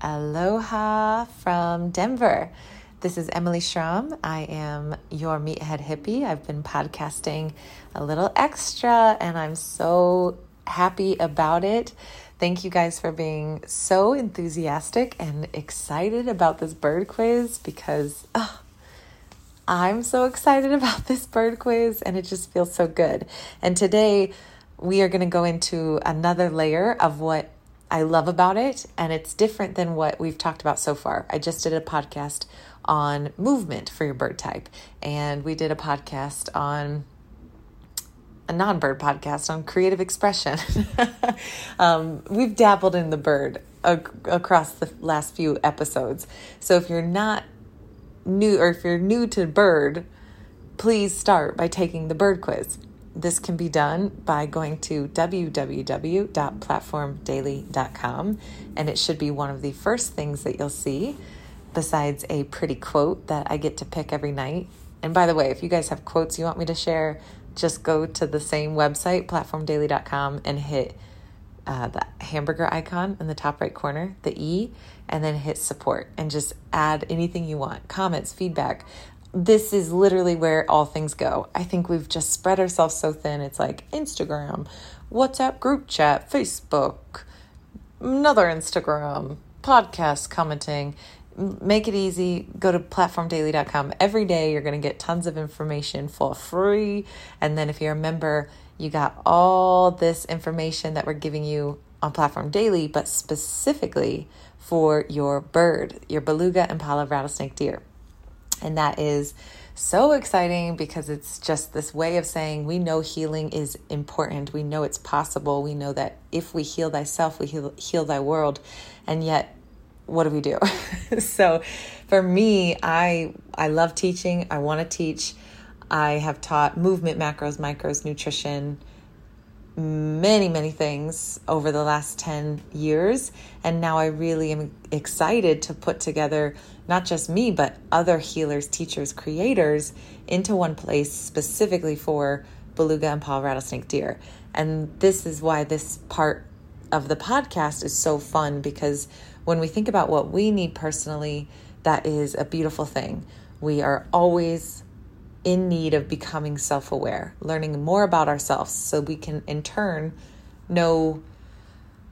Aloha from Denver. This is Emily Schromm. I am your meathead hippie. I've been podcasting a little extra and I'm so happy about it. Thank you guys for being so enthusiastic and excited about this bird quiz because oh, I'm so excited about this bird quiz and it just feels so good. And today we are going to go into another layer of what I love about it, and it's different than what we've talked about so far. I just did a podcast on movement for your bird type, and we did a podcast on a non bird podcast on creative expression. um, we've dabbled in the bird ac- across the last few episodes. So if you're not new or if you're new to bird, please start by taking the bird quiz. This can be done by going to www.platformdaily.com, and it should be one of the first things that you'll see, besides a pretty quote that I get to pick every night. And by the way, if you guys have quotes you want me to share, just go to the same website, platformdaily.com, and hit uh, the hamburger icon in the top right corner, the E, and then hit support and just add anything you want comments, feedback this is literally where all things go. I think we've just spread ourselves so thin. It's like Instagram, WhatsApp group chat, Facebook, another Instagram, podcast commenting. Make it easy. Go to platformdaily.com. Every day you're going to get tons of information for free. And then if you're a member, you got all this information that we're giving you on Platform Daily, but specifically for your bird, your beluga, impala, rattlesnake, deer. And that is so exciting because it's just this way of saying we know healing is important. We know it's possible. We know that if we heal thyself, we heal, heal thy world. And yet, what do we do? so, for me, I I love teaching. I want to teach. I have taught movement, macros, micros, nutrition, many, many things over the last 10 years. And now I really am excited to put together not just me, but other healers, teachers, creators into one place specifically for beluga impala rattlesnake deer. And this is why this part of the podcast is so fun because when we think about what we need personally, that is a beautiful thing. We are always in need of becoming self aware, learning more about ourselves so we can in turn know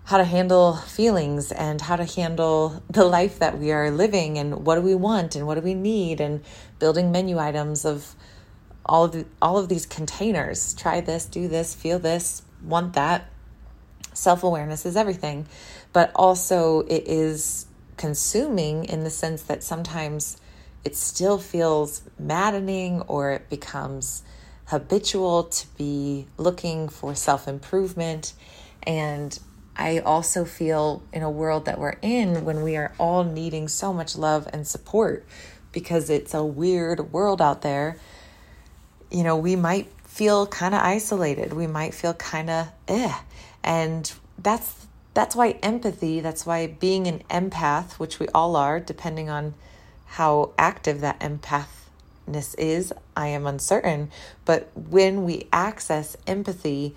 how to handle feelings and how to handle the life that we are living and what do we want and what do we need and building menu items of all of the, all of these containers. Try this do this feel this want that. Self-awareness is everything but also it is consuming in the sense that sometimes it still feels maddening or it becomes habitual to be looking for self improvement. And I also feel in a world that we're in when we are all needing so much love and support because it's a weird world out there. You know, we might feel kind of isolated. We might feel kind of eh. And that's that's why empathy, that's why being an empath, which we all are depending on how active that empathness is, I am uncertain. But when we access empathy,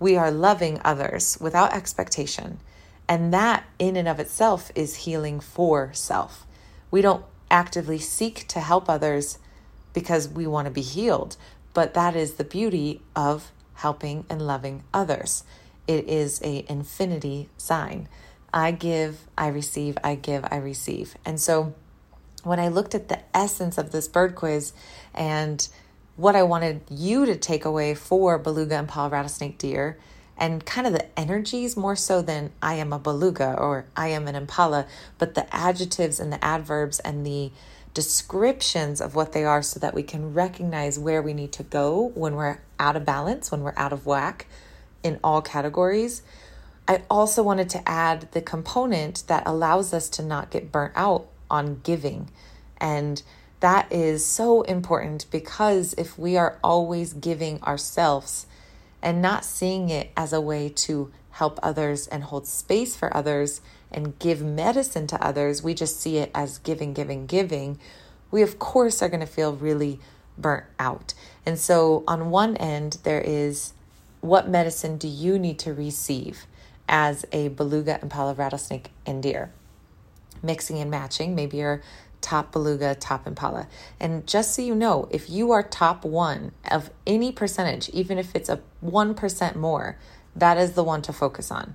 we are loving others without expectation. And that, in and of itself, is healing for self. We don't actively seek to help others because we want to be healed, but that is the beauty of helping and loving others. It is a infinity sign. I give, I receive, I give, I receive. And so when I looked at the essence of this bird quiz and what I wanted you to take away for beluga and impala rattlesnake deer and kind of the energies more so than I am a beluga or I am an impala, but the adjectives and the adverbs and the descriptions of what they are so that we can recognize where we need to go when we're out of balance, when we're out of whack in all categories. I also wanted to add the component that allows us to not get burnt out on giving. And that is so important because if we are always giving ourselves and not seeing it as a way to help others and hold space for others and give medicine to others, we just see it as giving, giving, giving. We, of course, are going to feel really burnt out. And so, on one end, there is what medicine do you need to receive as a beluga, impala, rattlesnake, and deer? Mixing and matching. Maybe you're top beluga, top impala. And just so you know, if you are top one of any percentage, even if it's a 1% more, that is the one to focus on.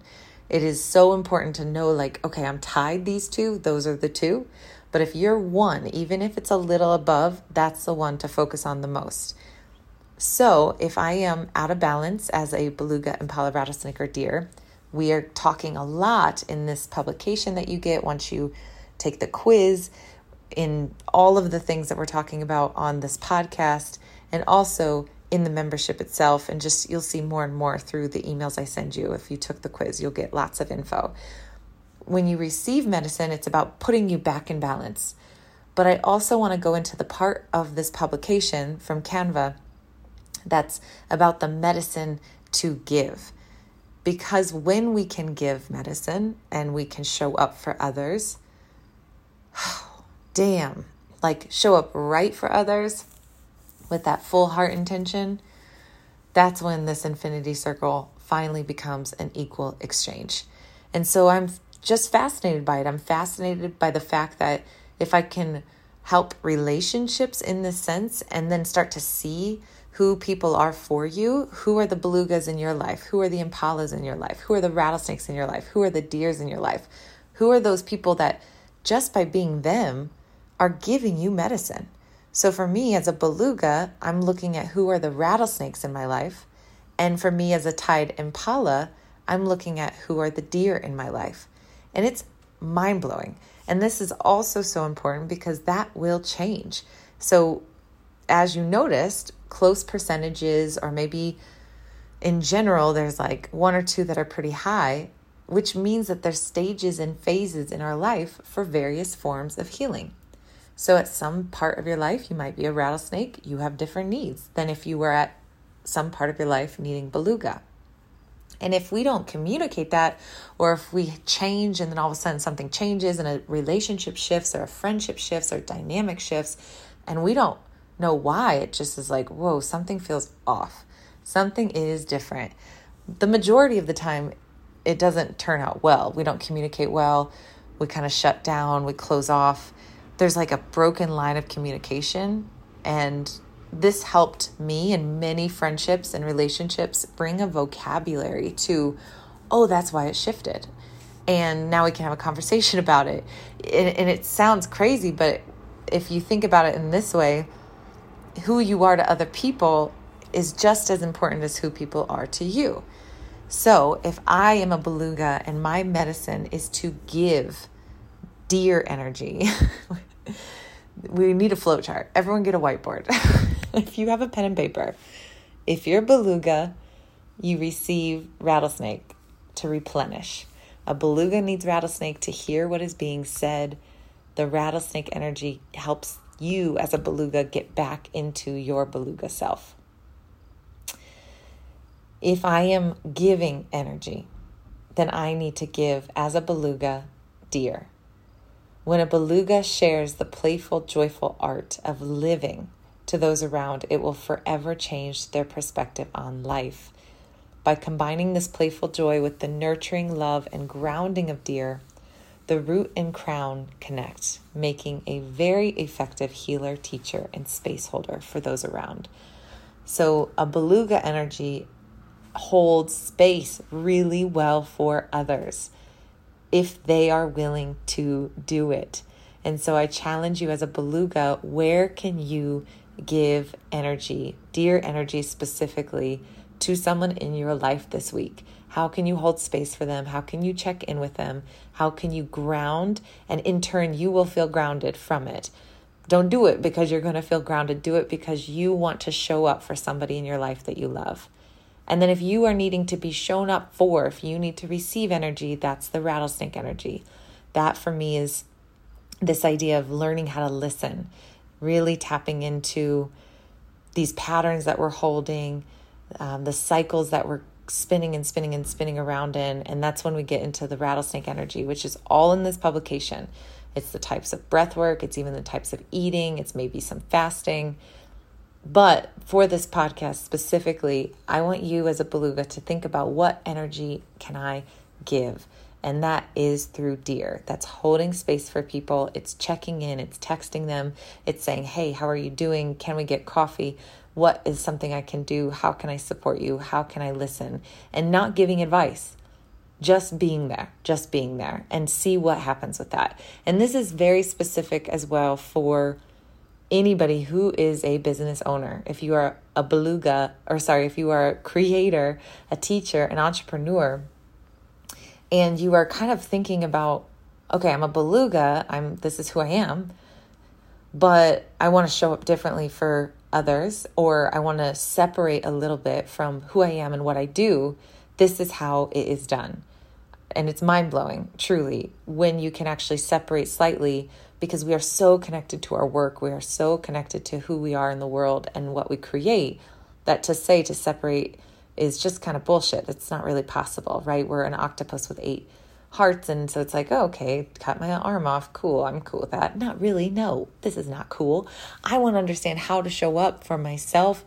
It is so important to know, like, okay, I'm tied these two, those are the two. But if you're one, even if it's a little above, that's the one to focus on the most. So if I am out of balance as a beluga, impala, rattlesnake, or deer, we are talking a lot in this publication that you get once you take the quiz, in all of the things that we're talking about on this podcast, and also in the membership itself. And just you'll see more and more through the emails I send you. If you took the quiz, you'll get lots of info. When you receive medicine, it's about putting you back in balance. But I also want to go into the part of this publication from Canva that's about the medicine to give. Because when we can give medicine and we can show up for others, damn, like show up right for others with that full heart intention, that's when this infinity circle finally becomes an equal exchange. And so I'm just fascinated by it. I'm fascinated by the fact that if I can help relationships in this sense and then start to see who people are for you. Who are the belugas in your life? Who are the impalas in your life? Who are the rattlesnakes in your life? Who are the deers in your life? Who are those people that just by being them are giving you medicine? So for me as a beluga, I'm looking at who are the rattlesnakes in my life. And for me as a tied impala, I'm looking at who are the deer in my life. And it's mind blowing. And this is also so important because that will change. So as you noticed, close percentages, or maybe in general, there's like one or two that are pretty high, which means that there's stages and phases in our life for various forms of healing. So, at some part of your life, you might be a rattlesnake, you have different needs than if you were at some part of your life needing beluga. And if we don't communicate that, or if we change and then all of a sudden something changes and a relationship shifts, or a friendship shifts, or dynamic shifts, and we don't know why. It just is like, whoa, something feels off. Something is different. The majority of the time, it doesn't turn out well. We don't communicate well. We kind of shut down, we close off. There's like a broken line of communication. And this helped me in many friendships and relationships bring a vocabulary to, oh, that's why it shifted. And now we can have a conversation about it. And, and it sounds crazy, but if you think about it in this way, who you are to other people is just as important as who people are to you. So, if I am a beluga and my medicine is to give deer energy, we need a flow chart. Everyone get a whiteboard. if you have a pen and paper, if you're beluga, you receive rattlesnake to replenish. A beluga needs rattlesnake to hear what is being said. The rattlesnake energy helps you as a beluga get back into your beluga self. If I am giving energy, then I need to give as a beluga deer. When a beluga shares the playful, joyful art of living to those around, it will forever change their perspective on life. By combining this playful joy with the nurturing love and grounding of deer, the root and crown connect, making a very effective healer, teacher, and space holder for those around. So, a beluga energy holds space really well for others if they are willing to do it. And so, I challenge you as a beluga where can you give energy, deer energy specifically, to someone in your life this week? How can you hold space for them? How can you check in with them? How can you ground? And in turn, you will feel grounded from it. Don't do it because you're going to feel grounded. Do it because you want to show up for somebody in your life that you love. And then, if you are needing to be shown up for, if you need to receive energy, that's the rattlesnake energy. That for me is this idea of learning how to listen, really tapping into these patterns that we're holding, um, the cycles that we're spinning and spinning and spinning around in. And that's when we get into the rattlesnake energy, which is all in this publication. It's the types of breath work, it's even the types of eating, it's maybe some fasting. But for this podcast specifically, I want you as a beluga to think about what energy can I give? And that is through Deer. That's holding space for people. It's checking in, it's texting them, it's saying, Hey, how are you doing? Can we get coffee? What is something I can do? How can I support you? How can I listen? And not giving advice, just being there, just being there, and see what happens with that. And this is very specific as well for anybody who is a business owner. If you are a beluga, or sorry, if you are a creator, a teacher, an entrepreneur, and you are kind of thinking about, okay, I'm a beluga, I'm this is who I am, but I want to show up differently for others, or I want to separate a little bit from who I am and what I do, this is how it is done. And it's mind blowing, truly, when you can actually separate slightly because we are so connected to our work, we are so connected to who we are in the world and what we create that to say to separate is just kind of bullshit. It's not really possible, right? We're an octopus with eight hearts. And so it's like, oh, okay, cut my arm off. Cool. I'm cool with that. Not really. No, this is not cool. I want to understand how to show up for myself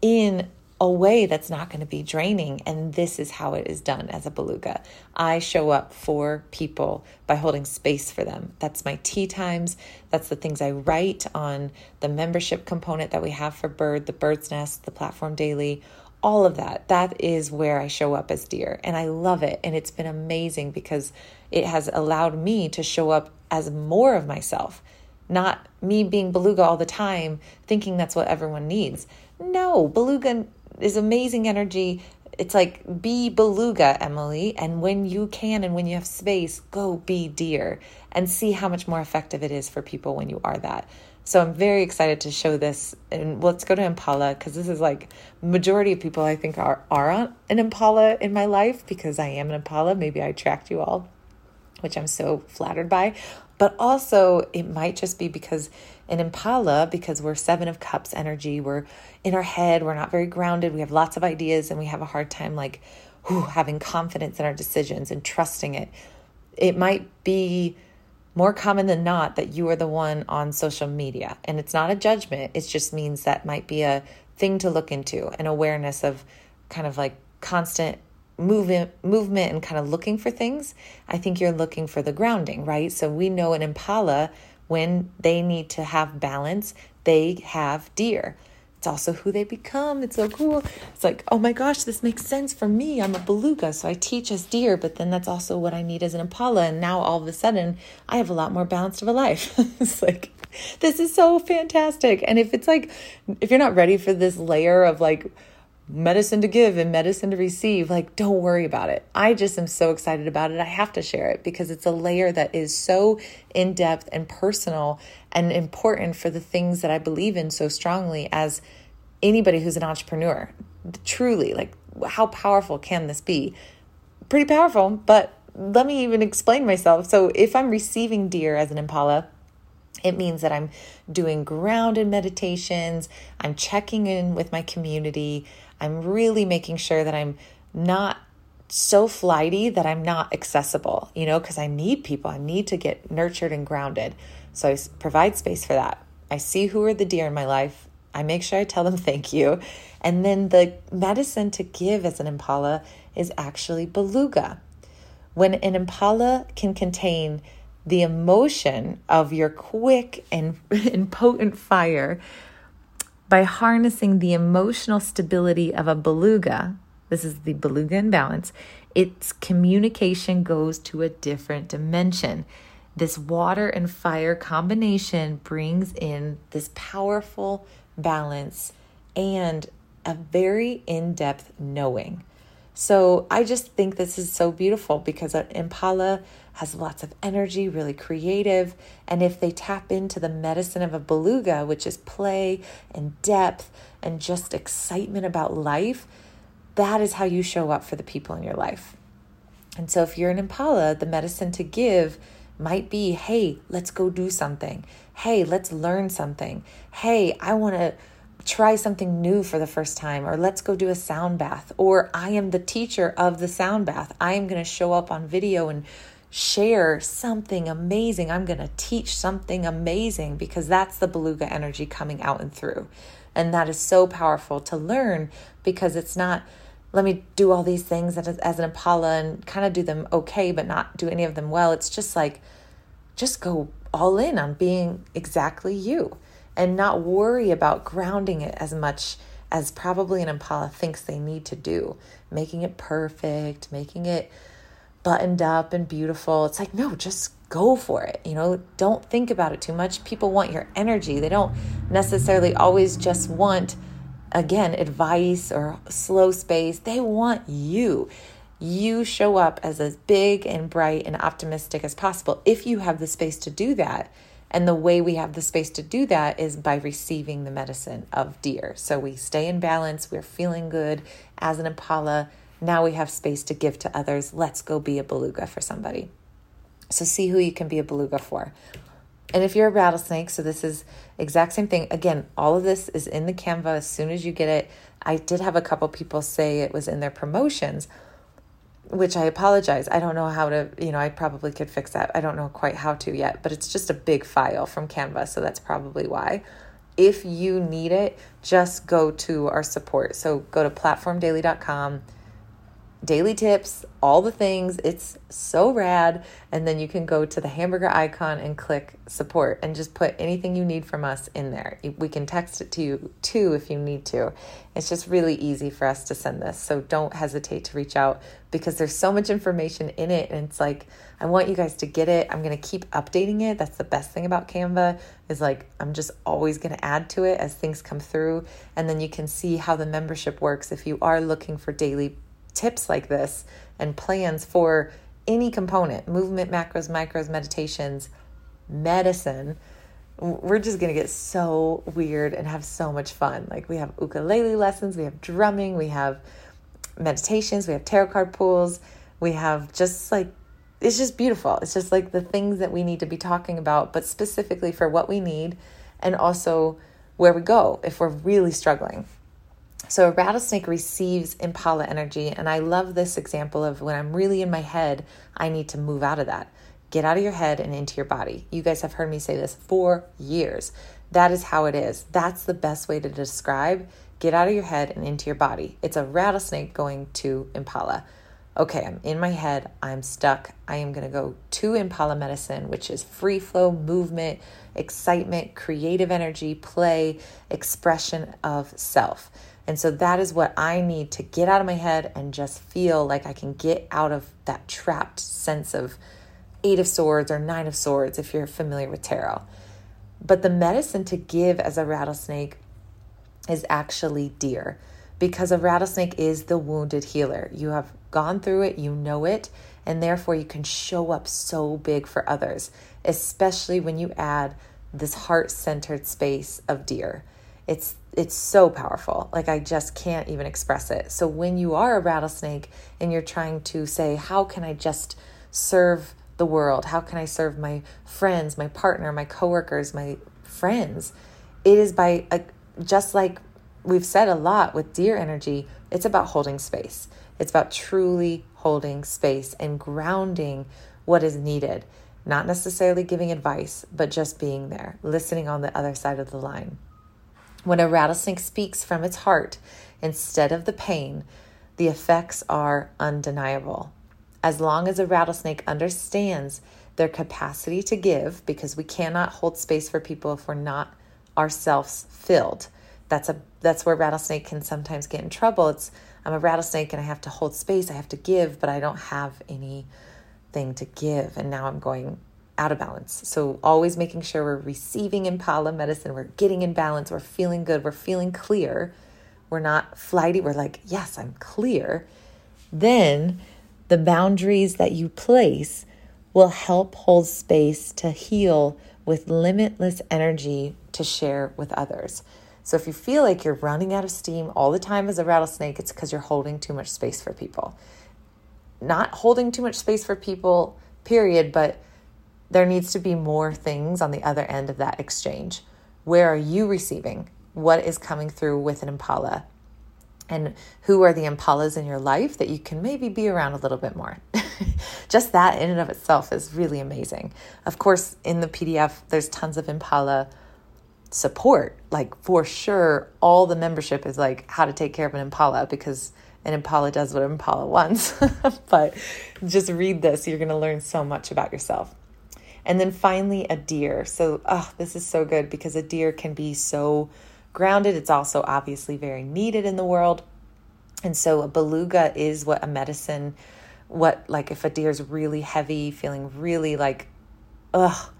in a way that's not going to be draining. And this is how it is done as a beluga. I show up for people by holding space for them. That's my tea times. That's the things I write on the membership component that we have for Bird, the Bird's Nest, the platform daily all of that. That is where I show up as Deer. And I love it. And it's been amazing because it has allowed me to show up as more of myself, not me being beluga all the time, thinking that's what everyone needs. No, beluga is amazing energy. It's like be beluga, Emily. And when you can and when you have space, go be deer and see how much more effective it is for people when you are that. So I'm very excited to show this. And let's go to Impala because this is like majority of people I think are are on an Impala in my life because I am an Impala. Maybe I attract you all, which I'm so flattered by. But also it might just be because an Impala, because we're seven of cups energy, we're in our head, we're not very grounded, we have lots of ideas, and we have a hard time like whew, having confidence in our decisions and trusting it. It might be more common than not that you are the one on social media. And it's not a judgment, it just means that might be a thing to look into, an awareness of kind of like constant movement movement and kind of looking for things. I think you're looking for the grounding, right? So we know an impala when they need to have balance, they have deer it's also who they become. It's so cool. It's like, oh my gosh, this makes sense for me. I'm a beluga, so I teach as deer, but then that's also what I need as an impala. And now all of a sudden, I have a lot more balanced of a life. it's like, this is so fantastic. And if it's like, if you're not ready for this layer of like, medicine to give and medicine to receive. Like, don't worry about it. I just am so excited about it. I have to share it because it's a layer that is so in depth and personal and important for the things that I believe in so strongly as anybody who's an entrepreneur. Truly, like, how powerful can this be? Pretty powerful, but let me even explain myself. So, if I'm receiving deer as an impala, it means that I'm doing grounded meditations, I'm checking in with my community, I'm really making sure that I'm not so flighty that I'm not accessible, you know, because I need people. I need to get nurtured and grounded. So I provide space for that. I see who are the deer in my life. I make sure I tell them thank you. And then the medicine to give as an impala is actually beluga. When an impala can contain the emotion of your quick and, and potent fire, by harnessing the emotional stability of a beluga, this is the beluga imbalance, its communication goes to a different dimension. This water and fire combination brings in this powerful balance and a very in depth knowing. So I just think this is so beautiful because Impala has lots of energy, really creative. And if they tap into the medicine of a beluga, which is play and depth and just excitement about life, that is how you show up for the people in your life. And so if you're an Impala, the medicine to give might be hey, let's go do something. Hey, let's learn something. Hey, I want to try something new for the first time, or let's go do a sound bath, or I am the teacher of the sound bath. I am going to show up on video and share something amazing. I'm going to teach something amazing because that's the beluga energy coming out and through. And that is so powerful to learn because it's not let me do all these things as, as an Impala and kind of do them okay, but not do any of them well. It's just like, just go all in on being exactly you and not worry about grounding it as much as probably an Impala thinks they need to do, making it perfect, making it buttoned up and beautiful. It's like, no, just go for it. You know, don't think about it too much. People want your energy. They don't necessarily always just want, again, advice or slow space. They want you. You show up as as big and bright and optimistic as possible if you have the space to do that. And the way we have the space to do that is by receiving the medicine of deer. So we stay in balance, we're feeling good as an impala. Now we have space to give to others. Let's go be a beluga for somebody. So see who you can be a beluga for. And if you're a rattlesnake, so this is exact same thing. Again, all of this is in the Canva as soon as you get it. I did have a couple people say it was in their promotions, which I apologize. I don't know how to, you know, I probably could fix that. I don't know quite how to yet, but it's just a big file from Canva, so that's probably why. If you need it, just go to our support. So go to platformdaily.com daily tips, all the things. It's so rad. And then you can go to the hamburger icon and click support and just put anything you need from us in there. We can text it to you too if you need to. It's just really easy for us to send this. So don't hesitate to reach out because there's so much information in it. And it's like, I want you guys to get it. I'm going to keep updating it. That's the best thing about Canva is like, I'm just always going to add to it as things come through. And then you can see how the membership works if you are looking for daily tips like this and plans for any component movement, macros, micros, meditations, medicine. We're just going to get so weird and have so much fun. Like, we have ukulele lessons, we have drumming, we have meditations, we have tarot card pools, we have just like it's just beautiful. It's just like the things that we need to be talking about, but specifically for what we need and also where we go if we're really struggling. So a rattlesnake receives impala energy. And I love this example of when I'm really in my head, I need to move out of that. Get out of your head and into your body. You guys have heard me say this for years. That is how it is. That's the best way to describe get out of your head and into your body. It's a rattlesnake going to impala. Okay, I'm in my head. I'm stuck. I am going to go to impala medicine, which is free flow, movement, excitement, creative energy, play, expression of self. And so that is what I need to get out of my head and just feel like I can get out of that trapped sense of Eight of Swords or Nine of Swords if you're familiar with tarot. But the medicine to give as a rattlesnake is actually deer because a rattlesnake is the wounded healer. You have gone through it, you know it, and therefore you can show up so big for others, especially when you add this heart centered space of deer. It's it's so powerful. Like I just can't even express it. So when you are a rattlesnake and you're trying to say, how can I just serve the world? How can I serve my friends, my partner, my coworkers, my friends? It is by a, just like we've said a lot with deer energy, it's about holding space. It's about truly holding space and grounding what is needed. Not necessarily giving advice, but just being there, listening on the other side of the line. When a rattlesnake speaks from its heart instead of the pain, the effects are undeniable. As long as a rattlesnake understands their capacity to give, because we cannot hold space for people if we're not ourselves filled. That's a that's where rattlesnake can sometimes get in trouble. It's I'm a rattlesnake and I have to hold space, I have to give, but I don't have anything to give. And now I'm going out of balance. So, always making sure we're receiving Impala medicine, we're getting in balance, we're feeling good, we're feeling clear, we're not flighty, we're like, yes, I'm clear. Then the boundaries that you place will help hold space to heal with limitless energy to share with others. So, if you feel like you're running out of steam all the time as a rattlesnake, it's because you're holding too much space for people. Not holding too much space for people, period, but there needs to be more things on the other end of that exchange. Where are you receiving? What is coming through with an impala? And who are the impalas in your life that you can maybe be around a little bit more? Just that in and of itself is really amazing. Of course, in the PDF, there's tons of impala support. Like, for sure, all the membership is like how to take care of an impala because An impala does what an impala wants. but just read this, you're going to learn so much about yourself. And then finally, a deer. So, oh, this is so good because a deer can be so grounded. It's also obviously very needed in the world. And so, a beluga is what a medicine, what, like, if a deer is really heavy, feeling really like, ugh,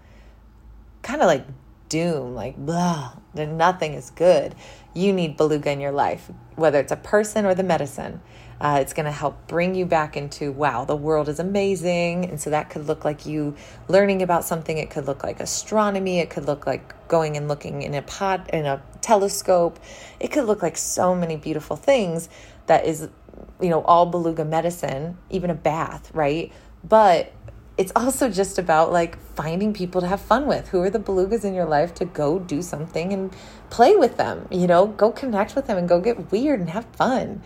kind of like doom, like, blah, nothing is good. You need beluga in your life, whether it's a person or the medicine. Uh, it's going to help bring you back into, wow, the world is amazing. And so that could look like you learning about something. It could look like astronomy. It could look like going and looking in a pot, in a telescope. It could look like so many beautiful things that is, you know, all beluga medicine, even a bath, right? But it's also just about like finding people to have fun with. Who are the belugas in your life to go do something and play with them? You know, go connect with them and go get weird and have fun.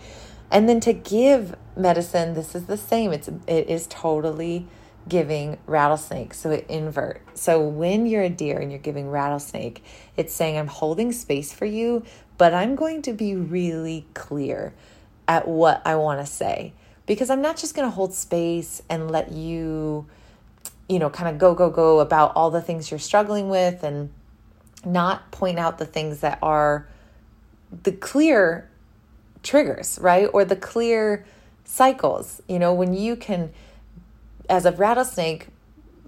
And then to give medicine, this is the same. It's it is totally giving rattlesnake. So it invert. So when you're a deer and you're giving rattlesnake, it's saying I'm holding space for you, but I'm going to be really clear at what I want to say because I'm not just going to hold space and let you you know kind of go go go about all the things you're struggling with and not point out the things that are the clear triggers, right? Or the clear cycles. You know, when you can, as a rattlesnake,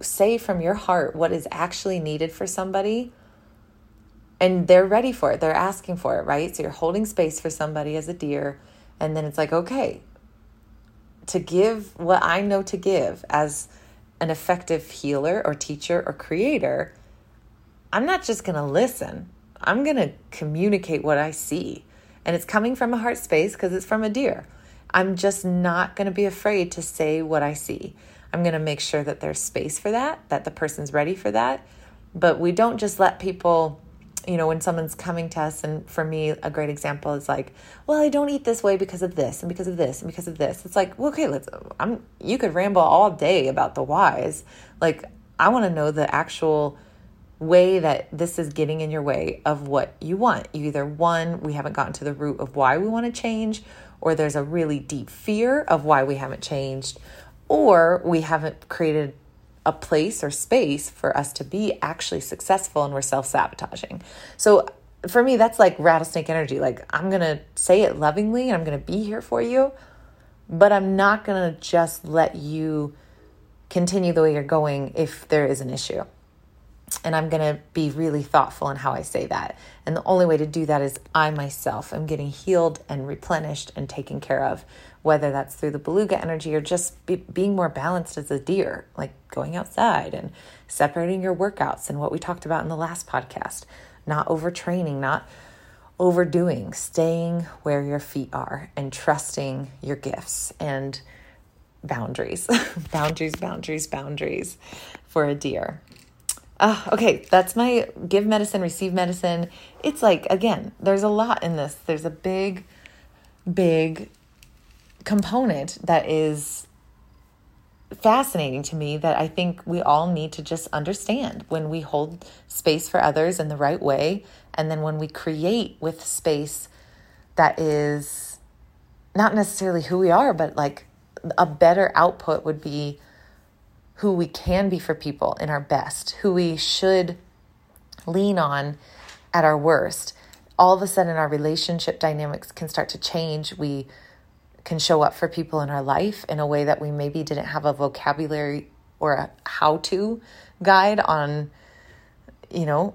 say from your heart what is actually needed for somebody and they're ready for it, they're asking for it, right? So you're holding space for somebody as a deer, and then it's like, okay, to give what I know to give as an effective healer or teacher or creator, I'm not just going to listen. I'm going to communicate what I see and it's coming from a heart space because it's from a deer. I'm just not going to be afraid to say what I see. I'm going to make sure that there's space for that, that the person's ready for that. But we don't just let people, you know, when someone's coming to us, and for me, a great example is like, well, I don't eat this way because of this and because of this and because of this. It's like, well, okay, let's, I'm, you could ramble all day about the whys. Like, I want to know the actual way that this is getting in your way of what you want. You either one, we haven't gotten to the root of why we want to change, or there's a really deep fear of why we haven't changed, or we haven't created a place or space for us to be actually successful and we're self sabotaging. So for me, that's like rattlesnake energy. Like, I'm going to say it lovingly and I'm going to be here for you, but I'm not going to just let you continue the way you're going if there is an issue and I'm going to be really thoughtful in how I say that. And the only way to do that is I myself am getting healed and replenished and taken care of, whether that's through the beluga energy or just be, being more balanced as a deer, like going outside and separating your workouts and what we talked about in the last podcast, not overtraining, not overdoing, staying where your feet are and trusting your gifts and boundaries, boundaries, boundaries, boundaries for a deer. Uh, okay, that's my give medicine, receive medicine. It's like, again, there's a lot in this. There's a big, big component that is fascinating to me that I think we all need to just understand when we hold space for others in the right way. And then when we create with space that is not necessarily who we are, but like a better output would be who we can be for people in our best, who we should lean on at our worst, all of a sudden our relationship dynamics can start to change. We can show up for people in our life in a way that we maybe didn't have a vocabulary or a how to guide on, you know,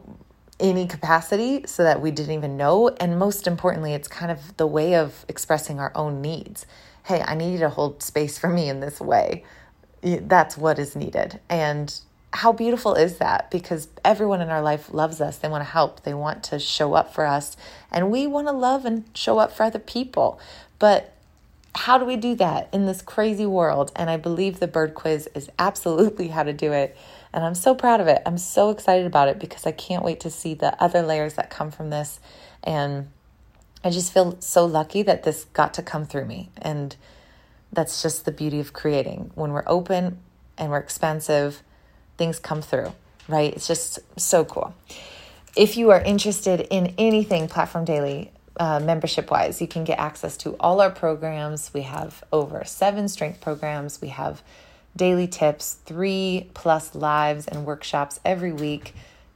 any capacity so that we didn't even know. And most importantly, it's kind of the way of expressing our own needs. Hey, I need you to hold space for me in this way that's what is needed. And how beautiful is that? Because everyone in our life loves us. They want to help, they want to show up for us, and we want to love and show up for other people. But how do we do that in this crazy world? And I believe the bird quiz is absolutely how to do it. And I'm so proud of it. I'm so excited about it because I can't wait to see the other layers that come from this. And I just feel so lucky that this got to come through me. And that's just the beauty of creating. When we're open and we're expansive, things come through, right? It's just so cool. If you are interested in anything Platform Daily, uh, membership wise. You can get access to all our programs. We have over seven strength programs. We have daily tips, three plus lives and workshops every week,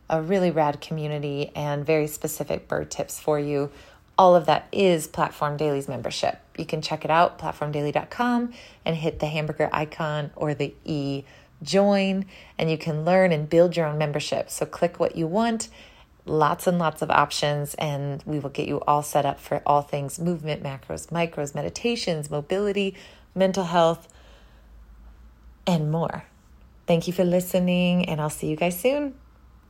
a really rad community, and very specific bird tips for you. All of that is Platform Daily's membership. You can check it out, platformdaily.com, and hit the hamburger icon or the E join, and you can learn and build your own membership. So click what you want lots and lots of options, and we will get you all set up for all things movement, macros, micros, meditations, mobility, mental health, and more. Thank you for listening, and I'll see you guys soon.